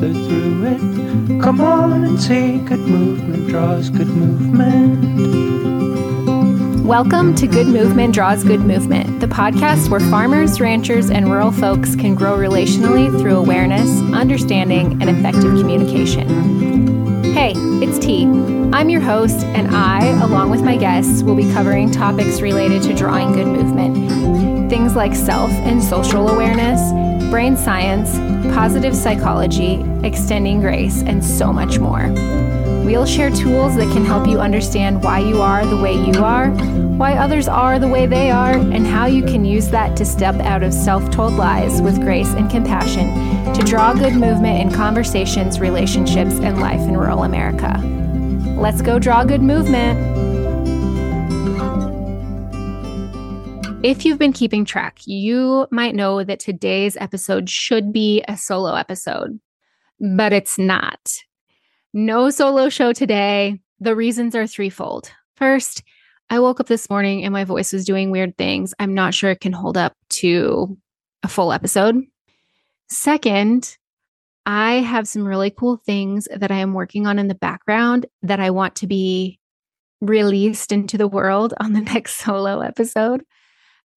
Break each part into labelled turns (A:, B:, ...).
A: through it. Come on and see good movement draws good movement.
B: Welcome to Good Movement Draws Good Movement, the podcast where farmers, ranchers, and rural folks can grow relationally through awareness, understanding, and effective communication. Hey, it's T. I'm your host, and I, along with my guests, will be covering topics related to drawing good movement. Things like self and social awareness, brain science, positive psychology, extending grace, and so much more. We'll share tools that can help you understand why you are the way you are, why others are the way they are, and how you can use that to step out of self told lies with grace and compassion to draw good movement in conversations, relationships, and life in rural America. Let's go draw good movement. If you've been keeping track, you might know that today's episode should be a solo episode, but it's not. No solo show today. The reasons are threefold. First, I woke up this morning and my voice was doing weird things. I'm not sure it can hold up to a full episode. Second, I have some really cool things that I am working on in the background that I want to be released into the world on the next solo episode.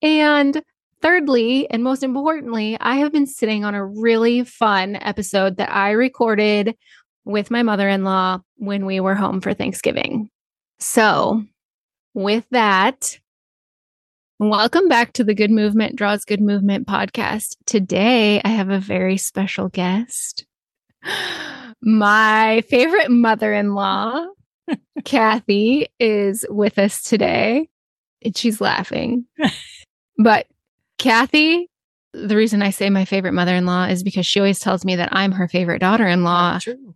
B: And thirdly, and most importantly, I have been sitting on a really fun episode that I recorded with my mother in law when we were home for Thanksgiving. So, with that, welcome back to the Good Movement Draws Good Movement podcast. Today, I have a very special guest. My favorite mother in law, Kathy, is with us today. And she's laughing. But Kathy, the reason I say my favorite mother in law is because she always tells me that I'm her favorite daughter in law.
C: True.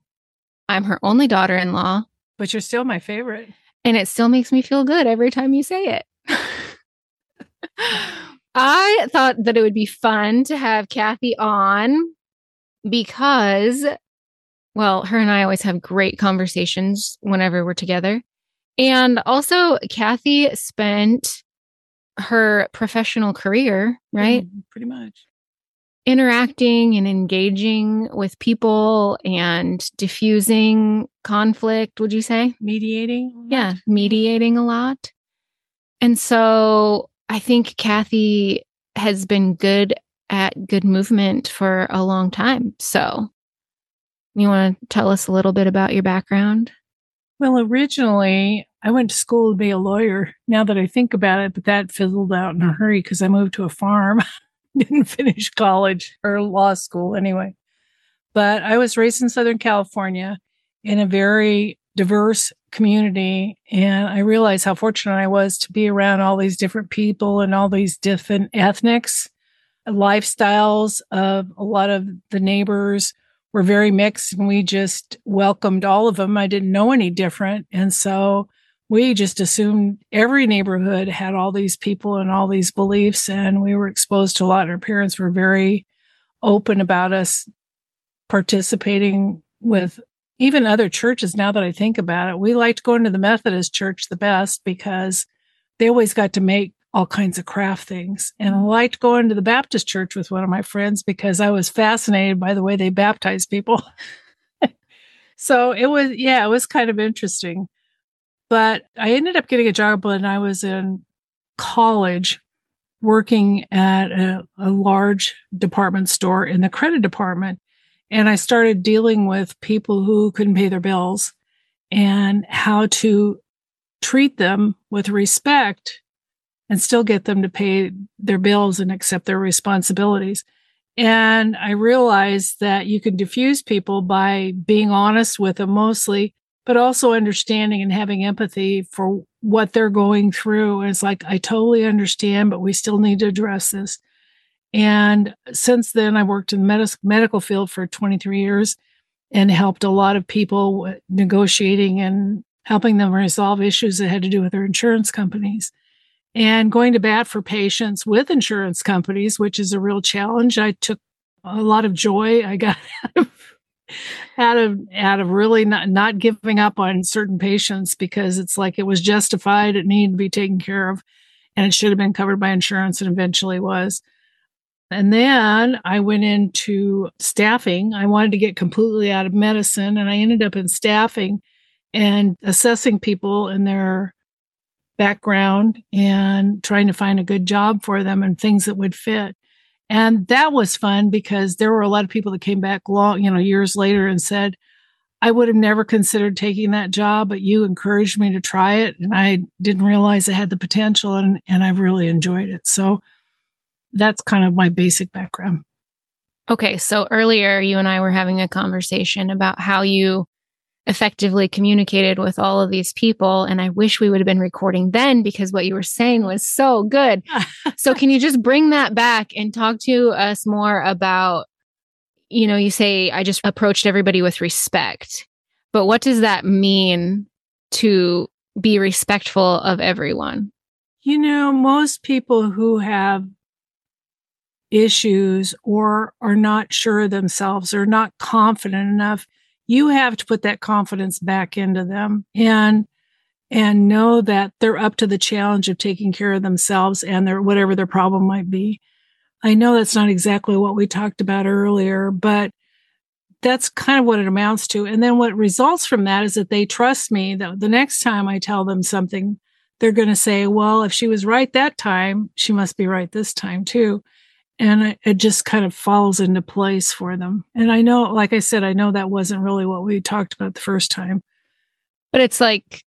B: I'm her only daughter in law.
C: But you're still my favorite.
B: And it still makes me feel good every time you say it. I thought that it would be fun to have Kathy on because, well, her and I always have great conversations whenever we're together. And also, Kathy spent her professional career, right?
C: Mm, pretty much.
B: Interacting and engaging with people and diffusing conflict, would you say?
C: Mediating.
B: Yeah, mediating a lot. And so I think Kathy has been good at good movement for a long time. So you want to tell us a little bit about your background?
C: Well, originally I went to school to be a lawyer now that I think about it, but that fizzled out in a hurry because I moved to a farm. Didn't finish college or law school anyway. But I was raised in Southern California in a very diverse community. And I realized how fortunate I was to be around all these different people and all these different ethnics, lifestyles of a lot of the neighbors were very mixed and we just welcomed all of them. I didn't know any different. And so we just assumed every neighborhood had all these people and all these beliefs. And we were exposed to a lot. And our parents were very open about us participating with even other churches. Now that I think about it, we liked going to the Methodist church the best because they always got to make all kinds of craft things. And I liked going to the Baptist church with one of my friends because I was fascinated by the way they baptize people. so it was, yeah, it was kind of interesting. But I ended up getting a job when I was in college working at a, a large department store in the credit department. And I started dealing with people who couldn't pay their bills and how to treat them with respect and still get them to pay their bills and accept their responsibilities. And I realized that you can diffuse people by being honest with them mostly, but also understanding and having empathy for what they're going through. And it's like, I totally understand, but we still need to address this. And since then, I worked in the med- medical field for 23 years and helped a lot of people negotiating and helping them resolve issues that had to do with their insurance companies and going to bat for patients with insurance companies, which is a real challenge. I took a lot of joy. I got out of out of really not not giving up on certain patients because it's like it was justified, it needed to be taken care of, and it should have been covered by insurance, and eventually was. And then I went into staffing. I wanted to get completely out of medicine and I ended up in staffing and assessing people and their background and trying to find a good job for them and things that would fit. And that was fun because there were a lot of people that came back long, you know, years later and said, I would have never considered taking that job, but you encouraged me to try it. And I didn't realize I had the potential and, and I've really enjoyed it. So that's kind of my basic background.
B: Okay. So earlier, you and I were having a conversation about how you effectively communicated with all of these people. And I wish we would have been recording then because what you were saying was so good. so, can you just bring that back and talk to us more about, you know, you say, I just approached everybody with respect, but what does that mean to be respectful of everyone?
C: You know, most people who have issues or are not sure of themselves or not confident enough you have to put that confidence back into them and and know that they're up to the challenge of taking care of themselves and their whatever their problem might be. I know that's not exactly what we talked about earlier, but that's kind of what it amounts to. And then what results from that is that they trust me that the next time I tell them something, they're going to say, well, if she was right that time, she must be right this time too and it, just kind of falls into place for them. And I know, like I said, I know that wasn't really what we talked about the first time.
B: But it's like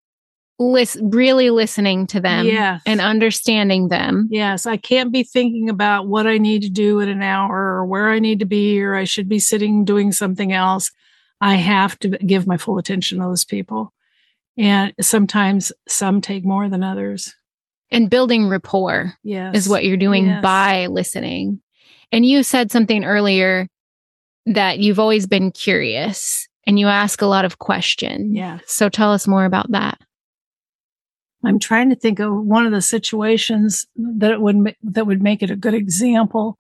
B: listen, really listening to them
C: yes.
B: and understanding them.
C: Yes, I can't be thinking about what I need to do in an hour or where I need to be or I should be sitting doing something else. I have to give my full attention to those people. And sometimes some take more than others
B: and building rapport
C: yes.
B: is what you're doing yes. by listening. And you said something earlier that you've always been curious and you ask a lot of questions.
C: Yeah.
B: So tell us more about that.
C: I'm trying to think of one of the situations that it would that would make it a good example.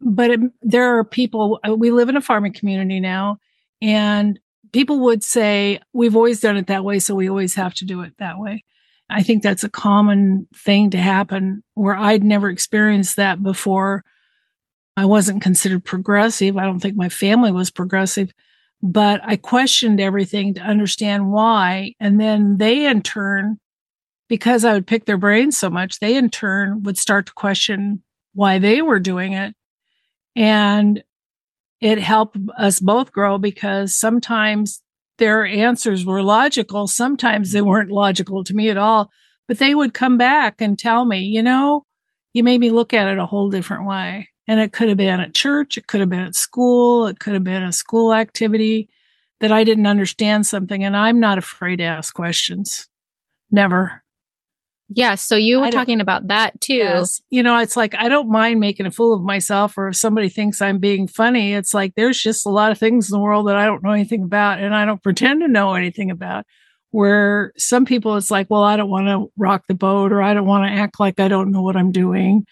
C: But it, there are people. Uh, we live in a farming community now, and people would say we've always done it that way, so we always have to do it that way. I think that's a common thing to happen where I'd never experienced that before. I wasn't considered progressive. I don't think my family was progressive, but I questioned everything to understand why. And then they, in turn, because I would pick their brains so much, they in turn would start to question why they were doing it. And it helped us both grow because sometimes their answers were logical. Sometimes they weren't logical to me at all, but they would come back and tell me, you know, you made me look at it a whole different way. And it could have been at church, it could have been at school, it could have been a school activity that I didn't understand something. And I'm not afraid to ask questions. Never.
B: Yeah. So you were talking about that too. Yes.
C: You know, it's like I don't mind making a fool of myself, or if somebody thinks I'm being funny, it's like there's just a lot of things in the world that I don't know anything about and I don't pretend to know anything about. Where some people, it's like, well, I don't want to rock the boat or I don't want to act like I don't know what I'm doing.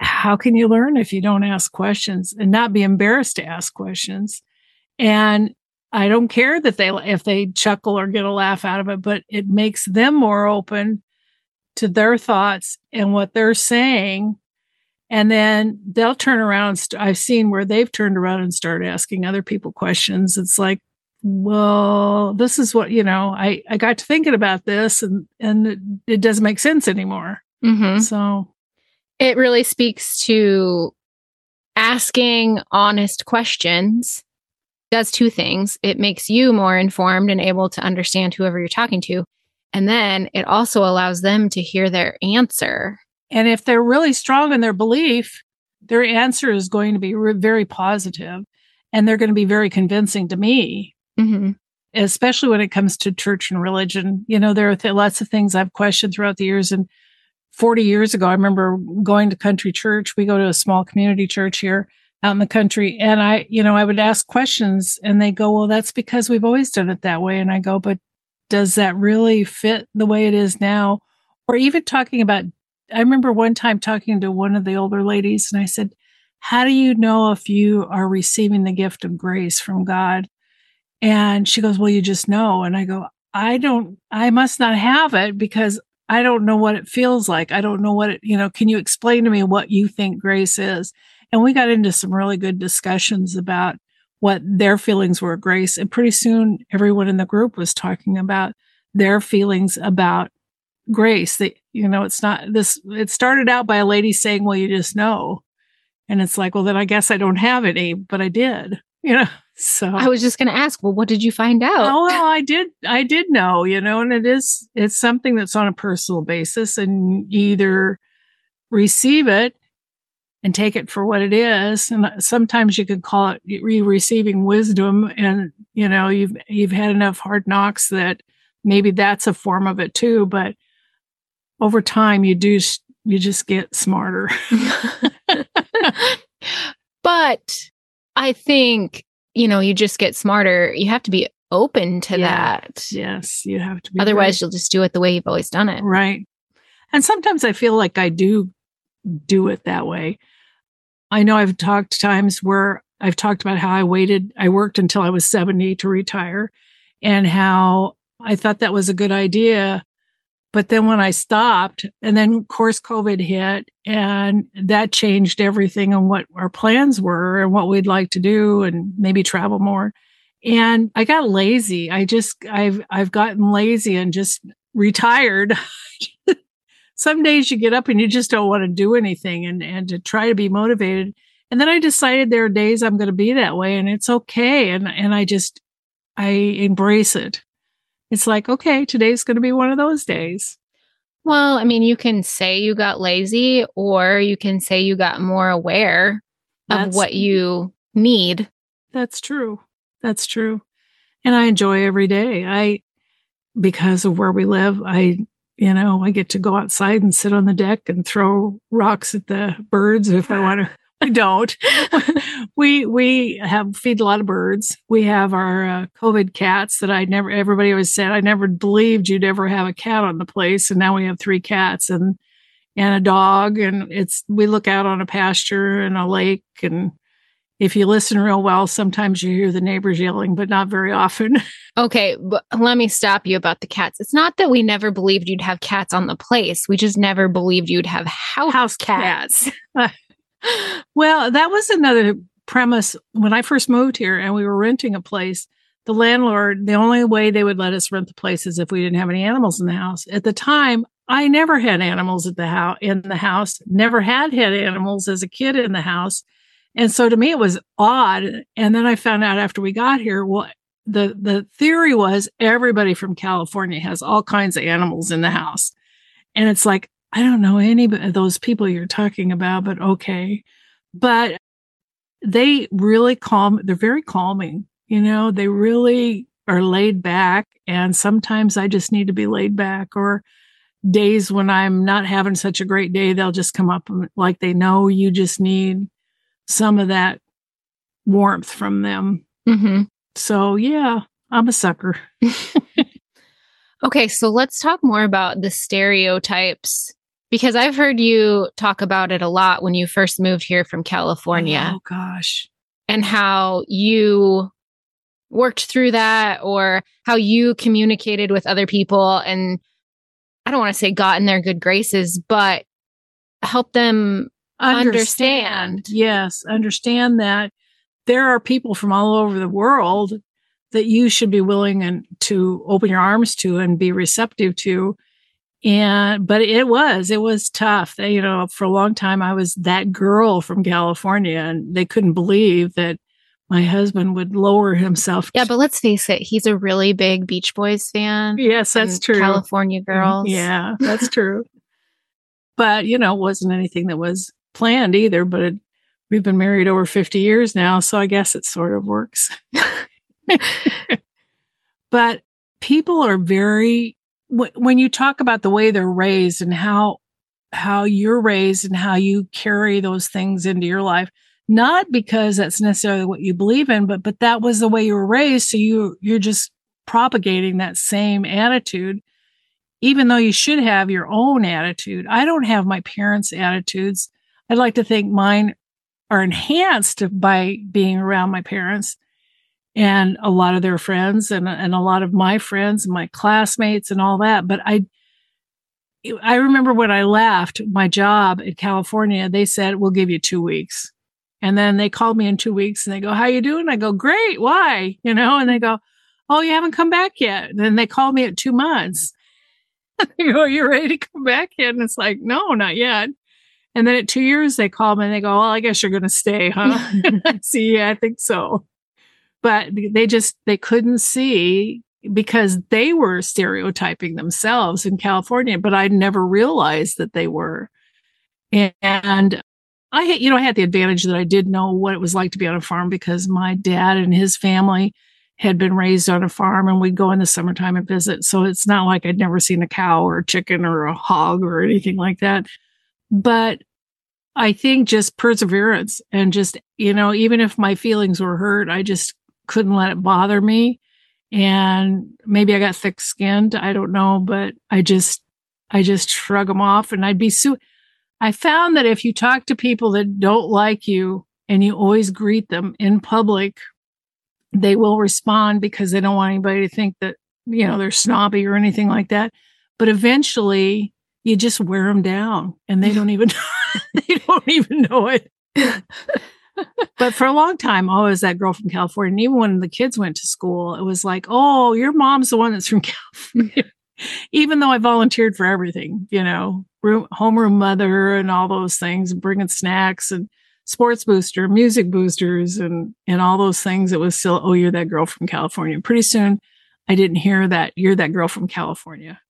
C: How can you learn if you don't ask questions and not be embarrassed to ask questions? And I don't care that they, if they chuckle or get a laugh out of it, but it makes them more open to their thoughts and what they're saying. And then they'll turn around. St- I've seen where they've turned around and started asking other people questions. It's like, well, this is what, you know, I, I got to thinking about this and, and it, it doesn't make sense anymore.
B: Mm-hmm.
C: So
B: it really speaks to asking honest questions does two things. It makes you more informed and able to understand whoever you're talking to. And then it also allows them to hear their answer.
C: And if they're really strong in their belief, their answer is going to be re- very positive and they're going to be very convincing to me.
B: Mm-hmm.
C: Especially when it comes to church and religion. You know, there are th- lots of things I've questioned throughout the years. And 40 years ago, I remember going to country church. We go to a small community church here out in the country. And I, you know, I would ask questions and they go, well, that's because we've always done it that way. And I go, but does that really fit the way it is now? Or even talking about, I remember one time talking to one of the older ladies and I said, How do you know if you are receiving the gift of grace from God? And she goes, Well, you just know. And I go, I don't, I must not have it because I don't know what it feels like. I don't know what it, you know, can you explain to me what you think grace is? And we got into some really good discussions about what their feelings were grace. And pretty soon everyone in the group was talking about their feelings about grace. That, you know, it's not this, it started out by a lady saying, well, you just know. And it's like, well, then I guess I don't have any, but I did, you know. So
B: I was just going to ask, well, what did you find out?
C: Oh, well, I did, I did know, you know, and it is, it's something that's on a personal basis and either receive it and take it for what it is. And sometimes you could call it re receiving wisdom. And, you know, you've, you've had enough hard knocks that maybe that's a form of it too. But over time, you do, you just get smarter.
B: but I think you know, you just get smarter. You have to be open to yeah. that.
C: Yes, you have to be.
B: Otherwise, right. you'll just do it the way you've always done it.
C: Right. And sometimes I feel like I do do it that way. I know I've talked times where I've talked about how I waited, I worked until I was 70 to retire and how I thought that was a good idea but then when I stopped, and then of course COVID hit, and that changed everything and what our plans were and what we'd like to do, and maybe travel more. And I got lazy. I just I've I've gotten lazy and just retired. Some days you get up and you just don't want to do anything and and to try to be motivated. And then I decided there are days I'm going to be that way and it's okay. And and I just I embrace it it's like, okay, today's going to be one of those days.
B: Well, I mean, you can say you got lazy, or you can say you got more aware That's, of what you need.
C: That's true. That's true. And I enjoy every day. I, because of where we live, I, you know, I get to go outside and sit on the deck and throw rocks at the birds if I want to I don't. we we have feed a lot of birds. We have our uh, COVID cats that I never. Everybody always said I never believed you'd ever have a cat on the place, and now we have three cats and and a dog. And it's we look out on a pasture and a lake, and if you listen real well, sometimes you hear the neighbors yelling, but not very often.
B: Okay, but let me stop you about the cats. It's not that we never believed you'd have cats on the place. We just never believed you'd have house, house cats. cats.
C: well, that was another premise when I first moved here and we were renting a place. The landlord, the only way they would let us rent the place is if we didn't have any animals in the house. At the time, I never had animals at the house in the house, never had had animals as a kid in the house. And so to me it was odd. And then I found out after we got here, what the the theory was everybody from California has all kinds of animals in the house. And it's like, I don't know any of those people you're talking about, but okay. But they really calm, they're very calming. You know, they really are laid back. And sometimes I just need to be laid back or days when I'm not having such a great day, they'll just come up like they know you just need some of that warmth from them. Mm-hmm. So, yeah, I'm a sucker.
B: okay, so let's talk more about the stereotypes because I've heard you talk about it a lot when you first moved here from California.
C: Oh, gosh.
B: And how you worked through that or how you communicated with other people and I don't want to say got in their good graces, but help them understand. understand.
C: Yes, understand that there are people from all over the world that you should be willing and to open your arms to and be receptive to and but it was it was tough you know for a long time i was that girl from california and they couldn't believe that my husband would lower himself
B: yeah but let's face it he's a really big beach boys fan
C: yes that's true
B: california mm-hmm. girls
C: yeah that's true but you know it wasn't anything that was planned either but it, we've been married over 50 years now so i guess it sort of works. But people are very when you talk about the way they're raised and how how you're raised and how you carry those things into your life not because that's necessarily what you believe in but but that was the way you were raised so you you're just propagating that same attitude even though you should have your own attitude. I don't have my parents attitudes i'd like to think mine are enhanced by being around my parents and a lot of their friends and, and a lot of my friends and my classmates and all that. But I, I remember when I left my job in California, they said, we'll give you two weeks. And then they called me in two weeks and they go, how you doing? I go, great. Why? You know, and they go, oh, you haven't come back yet. And then they called me at two months. they go, you ready to come back yet? And it's like, no, not yet. And then at two years, they call me and they go, well, I guess you're going to stay, huh? see, yeah, I think so. But they just, they couldn't see because they were stereotyping themselves in California, but I never realized that they were. And I you know, I had the advantage that I did know what it was like to be on a farm because my dad and his family had been raised on a farm and we'd go in the summertime and visit. So it's not like I'd never seen a cow or a chicken or a hog or anything like that. But I think just perseverance and just, you know, even if my feelings were hurt, I just couldn't let it bother me. And maybe I got thick skinned. I don't know, but I just, I just shrug them off and I'd be so, I found that if you talk to people that don't like you and you always greet them in public, they will respond because they don't want anybody to think that, you know, they're snobby or anything like that. But eventually you just wear them down and they don't even, they don't even know it. but for a long time, I was that girl from California. And even when the kids went to school, it was like, oh, your mom's the one that's from California. even though I volunteered for everything, you know, room, homeroom mother and all those things, bringing snacks and sports booster, music boosters, and and all those things. It was still, oh, you're that girl from California. Pretty soon, I didn't hear that you're that girl from California.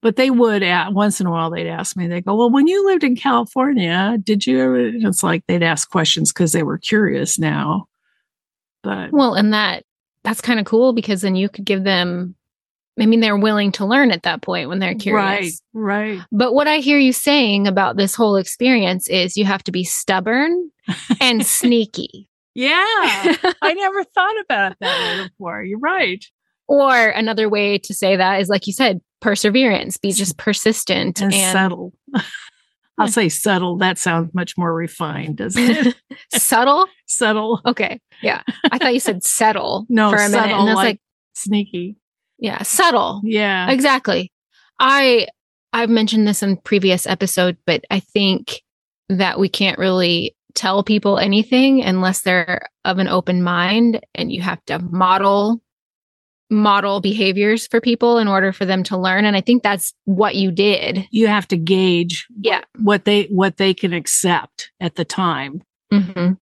C: But they would at once in a while they'd ask me, they go, Well, when you lived in California, did you ever it's like they'd ask questions because they were curious now. But
B: well, and that that's kind of cool because then you could give them I mean, they're willing to learn at that point when they're curious.
C: Right, right.
B: But what I hear you saying about this whole experience is you have to be stubborn and sneaky.
C: Yeah. I never thought about that before. You're right.
B: Or another way to say that is like you said, perseverance, be just persistent
C: and, and subtle. I'll say subtle. That sounds much more refined, doesn't it?
B: subtle?
C: subtle.
B: Okay. Yeah. I thought you said settle
C: no,
B: for a
C: subtle,
B: minute. And
C: I was
B: like,
C: like sneaky.
B: Yeah. Subtle.
C: Yeah.
B: Exactly. I I've mentioned this in previous episode, but I think that we can't really tell people anything unless they're of an open mind and you have to model model behaviors for people in order for them to learn. And i think that's what you did.
C: You have to gauge
B: yeah.
C: what they what they can accept at the time.
B: hmm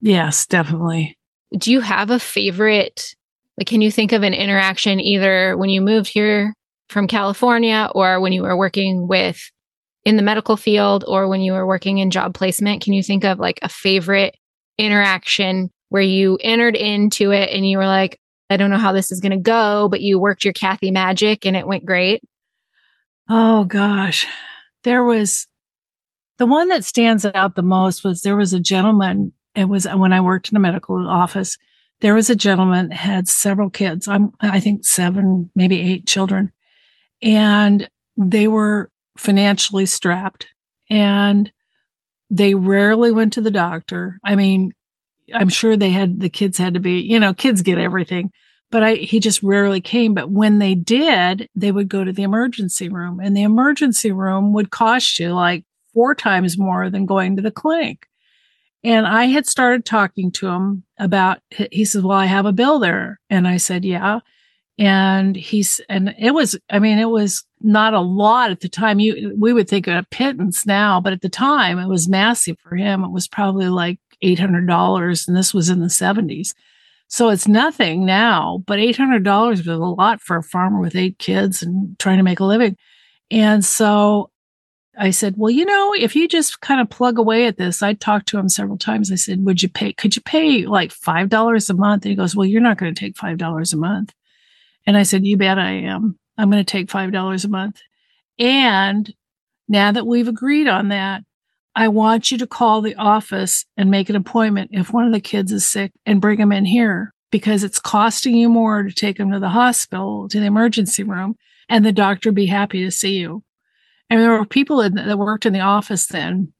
C: Yes, definitely.
B: do you have a favorite like can you think of an interaction either when you moved here from california or when you were working with in the medical field or when you were working in job placement? Can you think of like a favorite interaction where you entered into it and you were like i don't know how this is going to go but you worked your kathy magic and it went great
C: Oh gosh. There was the one that stands out the most was there was a gentleman. It was when I worked in the medical office. There was a gentleman had several kids. I'm, I think seven, maybe eight children. And they were financially strapped and they rarely went to the doctor. I mean, I'm sure they had, the kids had to be, you know, kids get everything, but I, he just rarely came. But when they did, they would go to the emergency room and the emergency room would cost you like four times more than going to the clinic. And I had started talking to him about, he says, well, I have a bill there. And I said, yeah. And he's, and it was, I mean, it was not a lot at the time. You, we would think of a pittance now, but at the time it was massive for him. It was probably like $800 and this was in the seventies. So it's nothing now, but $800 was a lot for a farmer with eight kids and trying to make a living. And so I said, well, you know, if you just kind of plug away at this, I talked to him several times. I said, would you pay, could you pay like $5 a month? And he goes, well, you're not going to take $5 a month. And I said, you bet I am. I'm going to take $5 a month. And now that we've agreed on that, I want you to call the office and make an appointment if one of the kids is sick and bring them in here because it's costing you more to take them to the hospital, to the emergency room, and the doctor be happy to see you. And there were people in, that worked in the office then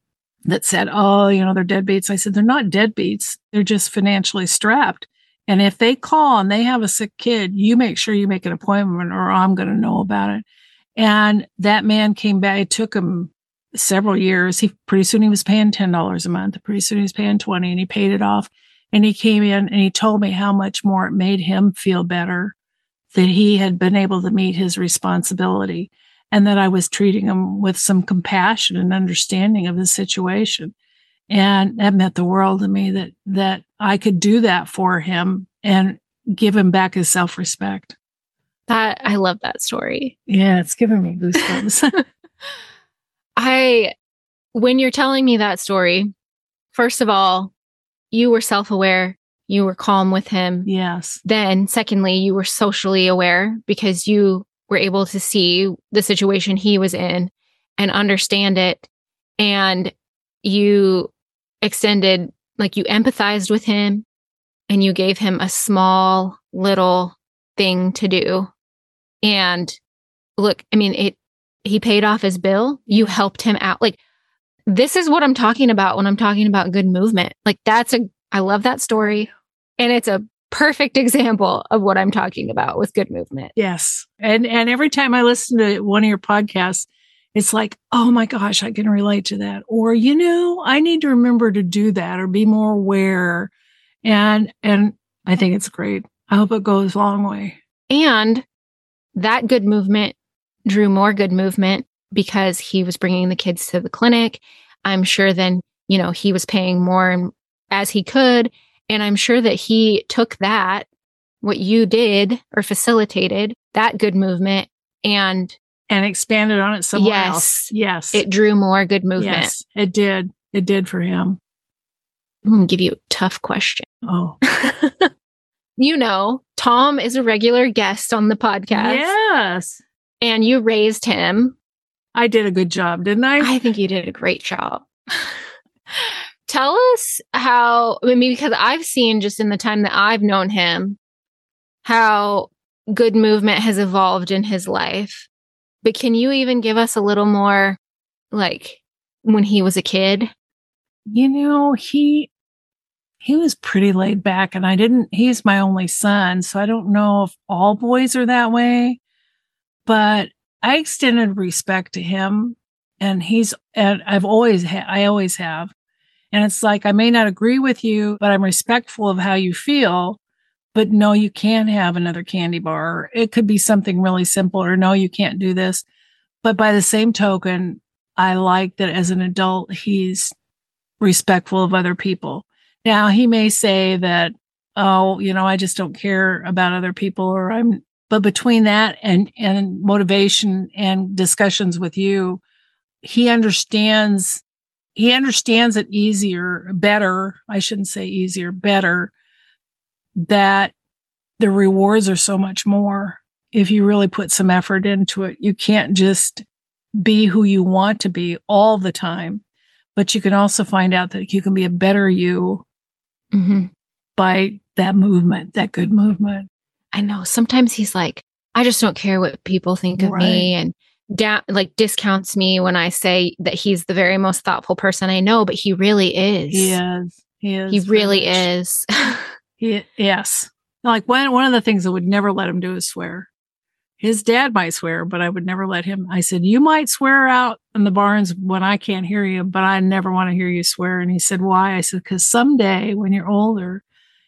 C: that said, oh, you know, they're deadbeats. I said, they're not deadbeats. They're just financially strapped. And if they call and they have a sick kid, you make sure you make an appointment or I'm going to know about it. And that man came back. It took him several years. He pretty soon he was paying ten dollars a month. Pretty soon he was paying twenty, and he paid it off. And he came in and he told me how much more it made him feel better that he had been able to meet his responsibility and that I was treating him with some compassion and understanding of the situation. And that meant the world to me that that I could do that for him and give him back his self-respect.
B: That I love that story.
C: Yeah, it's giving me goosebumps.
B: I, when you're telling me that story, first of all, you were self aware, you were calm with him.
C: yes.
B: Then, secondly, you were socially aware because you were able to see the situation he was in and understand it. And you extended, like, you empathized with him and you gave him a small little thing to do. And look, I mean, it, he paid off his bill. You mm-hmm. helped him out. Like, this is what I'm talking about when I'm talking about good movement. Like, that's a, I love that story. And it's a perfect example of what I'm talking about with good movement.
C: Yes. And and every time I listen to one of your podcasts, it's like, oh my gosh, I can relate to that. Or, you know, I need to remember to do that or be more aware. And and I think it's great. I hope it goes a long way.
B: And that good movement drew more good movement because he was bringing the kids to the clinic. I'm sure then, you know, he was paying more as he could. And I'm sure that he took that, what you did or facilitated, that good movement, and
C: And expanded on it somewhere
B: Yes.
C: else. Yes.
B: it drew more good movement.
C: Yes, it did. It did for him.
B: I'm going to give you a tough question.
C: Oh.
B: you know, Tom is a regular guest on the podcast
C: Yes.
B: And you raised him.
C: I did a good job, didn't I?
B: I think you did a great job. Tell us how, I mean, because I've seen just in the time that I've known him, how good movement has evolved in his life. But can you even give us a little more, like, when he was a kid?
C: you know, he he was pretty laid back and I didn't he's my only son, so I don't know if all boys are that way, but I extended respect to him and he's and I've always ha- I always have. And it's like I may not agree with you, but I'm respectful of how you feel. But no, you can't have another candy bar. It could be something really simple or no, you can't do this. But by the same token, I like that as an adult, he's respectful of other people. Now, he may say that, oh, you know, I just don't care about other people or I'm, but between that and, and motivation and discussions with you, he understands, he understands it easier, better. I shouldn't say easier, better that the rewards are so much more if you really put some effort into it. You can't just be who you want to be all the time but you can also find out that you can be a better you
B: Mm-hmm.
C: by that movement, that good movement.
B: I know sometimes he's like, I just don't care what people think of me and down like discounts me when I say that he's the very most thoughtful person I know, but he really is.
C: He is. He is.
B: He really
C: much.
B: is.
C: He, yes. Like one, one of the things I would never let him do is swear. His dad might swear, but I would never let him. I said, you might swear out in the barns when I can't hear you, but I never want to hear you swear. And he said, why? I said, cause someday when you're older,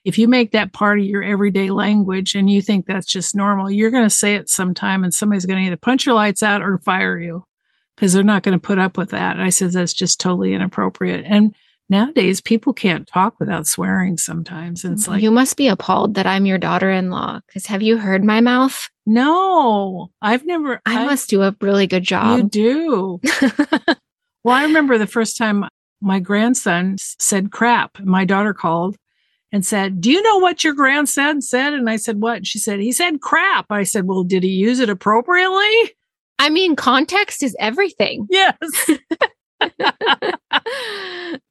C: if you make that part of your everyday language and you think that's just normal, you're going to say it sometime and somebody's going to either punch your lights out or fire you because they're not going to put up with that. And I said, that's just totally inappropriate. And nowadays people can't talk without swearing sometimes. And it's mm, like,
B: you must be appalled that I'm your daughter in law. Because have you heard my mouth?
C: no, I've never,
B: I
C: I've-
B: must do a really good job.
C: You do. well, I remember the first time my grandson said crap. My daughter called and said, Do you know what your grandson said? And I said, What? She said, He said crap. I said, Well, did he use it appropriately?
B: I mean, context is everything.
C: Yes.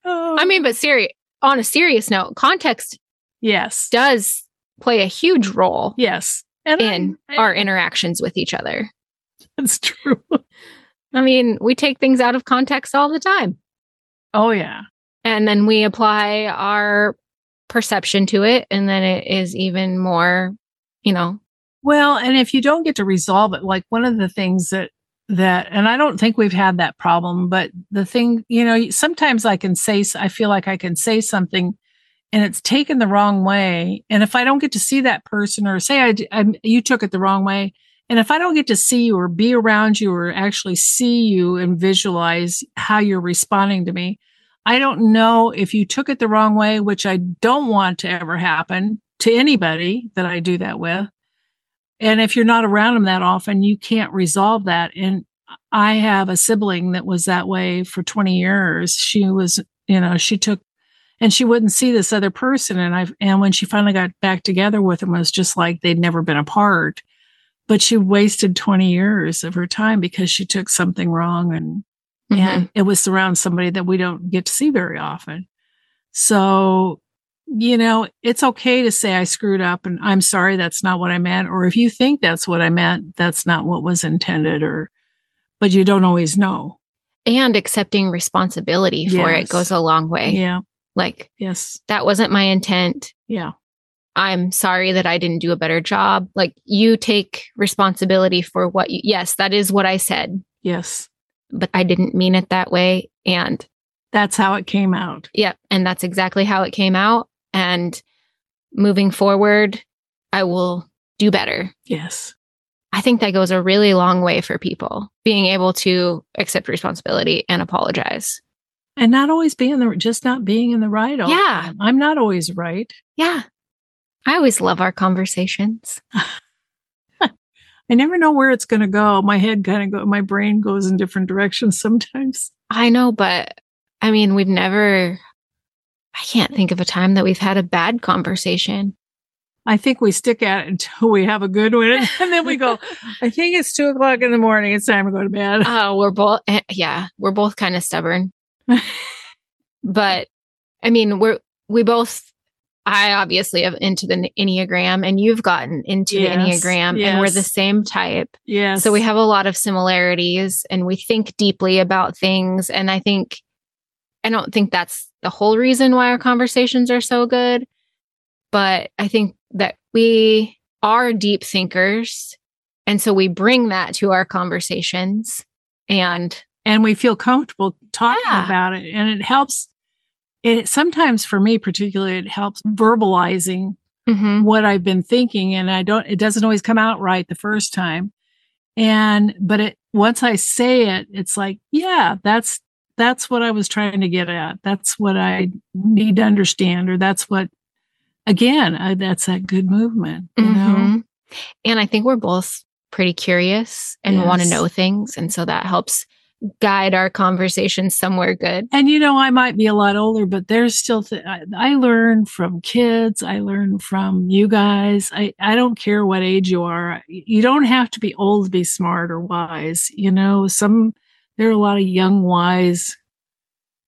C: Oh.
B: I mean, but serious on a serious note, context
C: yes.
B: does play a huge role
C: Yes. And
B: in
C: I-
B: our interactions with each other.
C: That's true.
B: I mean, we take things out of context all the time
C: Oh, yeah.
B: and then we apply our perception to it. And then it is even more, you know,
C: Well, and if you don't get to resolve it, like one of the things that that, and I don't think we've had that problem, but the thing, you know, sometimes I can say, I feel like I can say something and it's taken the wrong way. And if I don't get to see that person or say I, I, you took it the wrong way, and if I don't get to see you or be around you or actually see you and visualize how you're responding to me, I don't know if you took it the wrong way, which I don't want to ever happen to anybody that I do that with. And if you're not around them that often, you can't resolve that. And I have a sibling that was that way for 20 years. She was, you know, she took and she wouldn't see this other person. And I, and when she finally got back together with him, it was just like they'd never been apart. But she wasted 20 years of her time because she took something wrong and, mm-hmm. and it was around somebody that we don't get to see very often. So, you know, it's okay to say I screwed up and I'm sorry, that's not what I meant. Or if you think that's what I meant, that's not what was intended or, but you don't always know.
B: And accepting responsibility for yes. it goes a long way.
C: Yeah.
B: Like,
C: yes,
B: that wasn't my intent.
C: Yeah.
B: I'm sorry that I didn't do a better job. Like, you take responsibility for what you, yes, that is what I said.
C: Yes.
B: But I didn't mean it that way. And
C: that's how it came out.
B: Yep. Yeah, and that's exactly how it came out. And moving forward, I will do better.
C: Yes.
B: I think that goes a really long way for people being able to accept responsibility and apologize
C: and not always being the just not being in the right all
B: yeah
C: i'm not always right
B: yeah i always love our conversations
C: i never know where it's going to go my head kind of go my brain goes in different directions sometimes
B: i know but i mean we've never i can't think of a time that we've had a bad conversation
C: I think we stick at it until we have a good one. And then we go, I think it's two o'clock in the morning. It's time to go to bed.
B: Oh, uh, we're both, eh, yeah, we're both kind of stubborn. but I mean, we're, we both, I obviously have into the Enneagram and you've gotten into yes, the Enneagram yes. and we're the same type.
C: Yeah.
B: So we have a lot of similarities and we think deeply about things. And I think, I don't think that's the whole reason why our conversations are so good. But I think that we are deep thinkers. And so we bring that to our conversations. And
C: and we feel comfortable talking yeah. about it. And it helps. It sometimes for me, particularly, it helps verbalizing mm-hmm. what I've been thinking. And I don't, it doesn't always come out right the first time. And, but it, once I say it, it's like, yeah, that's, that's what I was trying to get at. That's what I need to understand, or that's what, again, I, that's that good movement, you mm-hmm. know?
B: And I think we're both pretty curious and yes. want to know things. And so that helps guide our conversation somewhere good.
C: And you know, I might be a lot older, but there's still, th- I, I learn from kids. I learn from you guys. I, I don't care what age you are. You don't have to be old to be smart or wise. You know, some, there are a lot of young, wise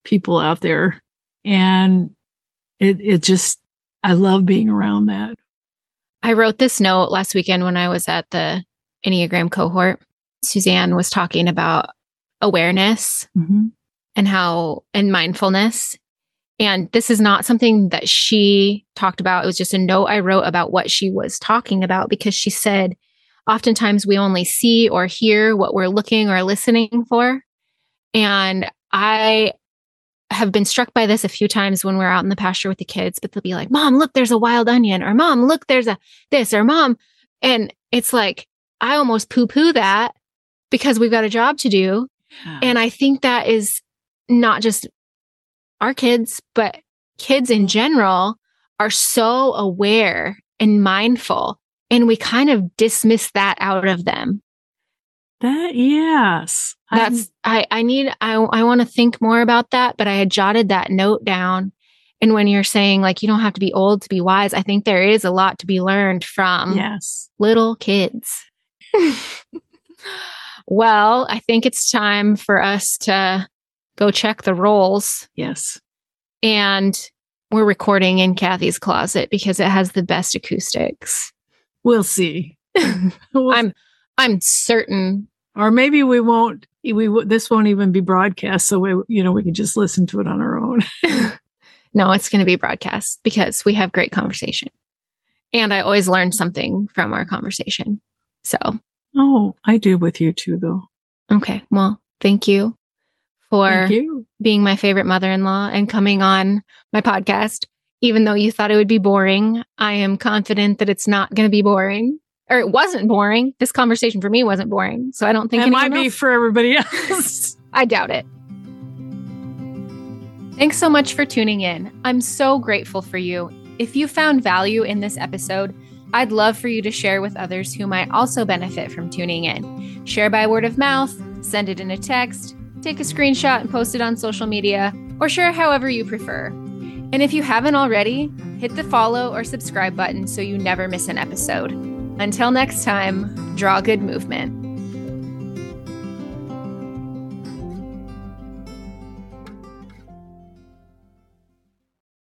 C: people out there. And it, it just, I love being around that.
B: I wrote this note last weekend when I was at the Enneagram cohort. Suzanne was talking about awareness mm-hmm. and how and mindfulness. And this is not something that she talked about. It was just a note I wrote about what she was talking about because she said, oftentimes we only see or hear what we're looking or listening for. And I have been struck by this a few times when we're out in the pasture with the kids, but they'll be like, Mom, look, there's a wild onion, or Mom, look, there's a this, or Mom. And it's like, I almost poo poo that because we've got a job to do. And I think that is not just our kids, but kids in general are so aware and mindful. And we kind of dismiss that out of them.
C: That, yes.
B: That's, I, I need, I, I want to think more about that, but I had jotted that note down. And when you're saying like, you don't have to be old to be wise, I think there is a lot to be learned from
C: yes.
B: little kids. Well, I think it's time for us to go check the rolls.
C: Yes.
B: And we're recording in Kathy's closet because it has the best acoustics.
C: We'll see.
B: we'll I'm I'm certain
C: or maybe we won't we this won't even be broadcast so we you know we can just listen to it on our own.
B: no, it's going to be broadcast because we have great conversation. And I always learn something from our conversation. So
C: Oh, I do with you too, though.
B: Okay. Well, thank you for
C: Thank you.
B: being my favorite mother in law and coming on my podcast. Even though you thought it would be boring, I am confident that it's not going to be boring. Or it wasn't boring. This conversation for me wasn't boring. So I don't think
C: It might be
B: else-
C: for everybody else.
B: I doubt it. Thanks so much for tuning in. I'm so grateful for you. If you found value in this episode, I'd love for you to share with others who might also benefit from tuning in. Share by word of mouth, send it in a text, take a screenshot and post it on social media, or share however you prefer. And if you haven't already, hit the follow or subscribe button so you never miss an episode. Until next time, draw good movement.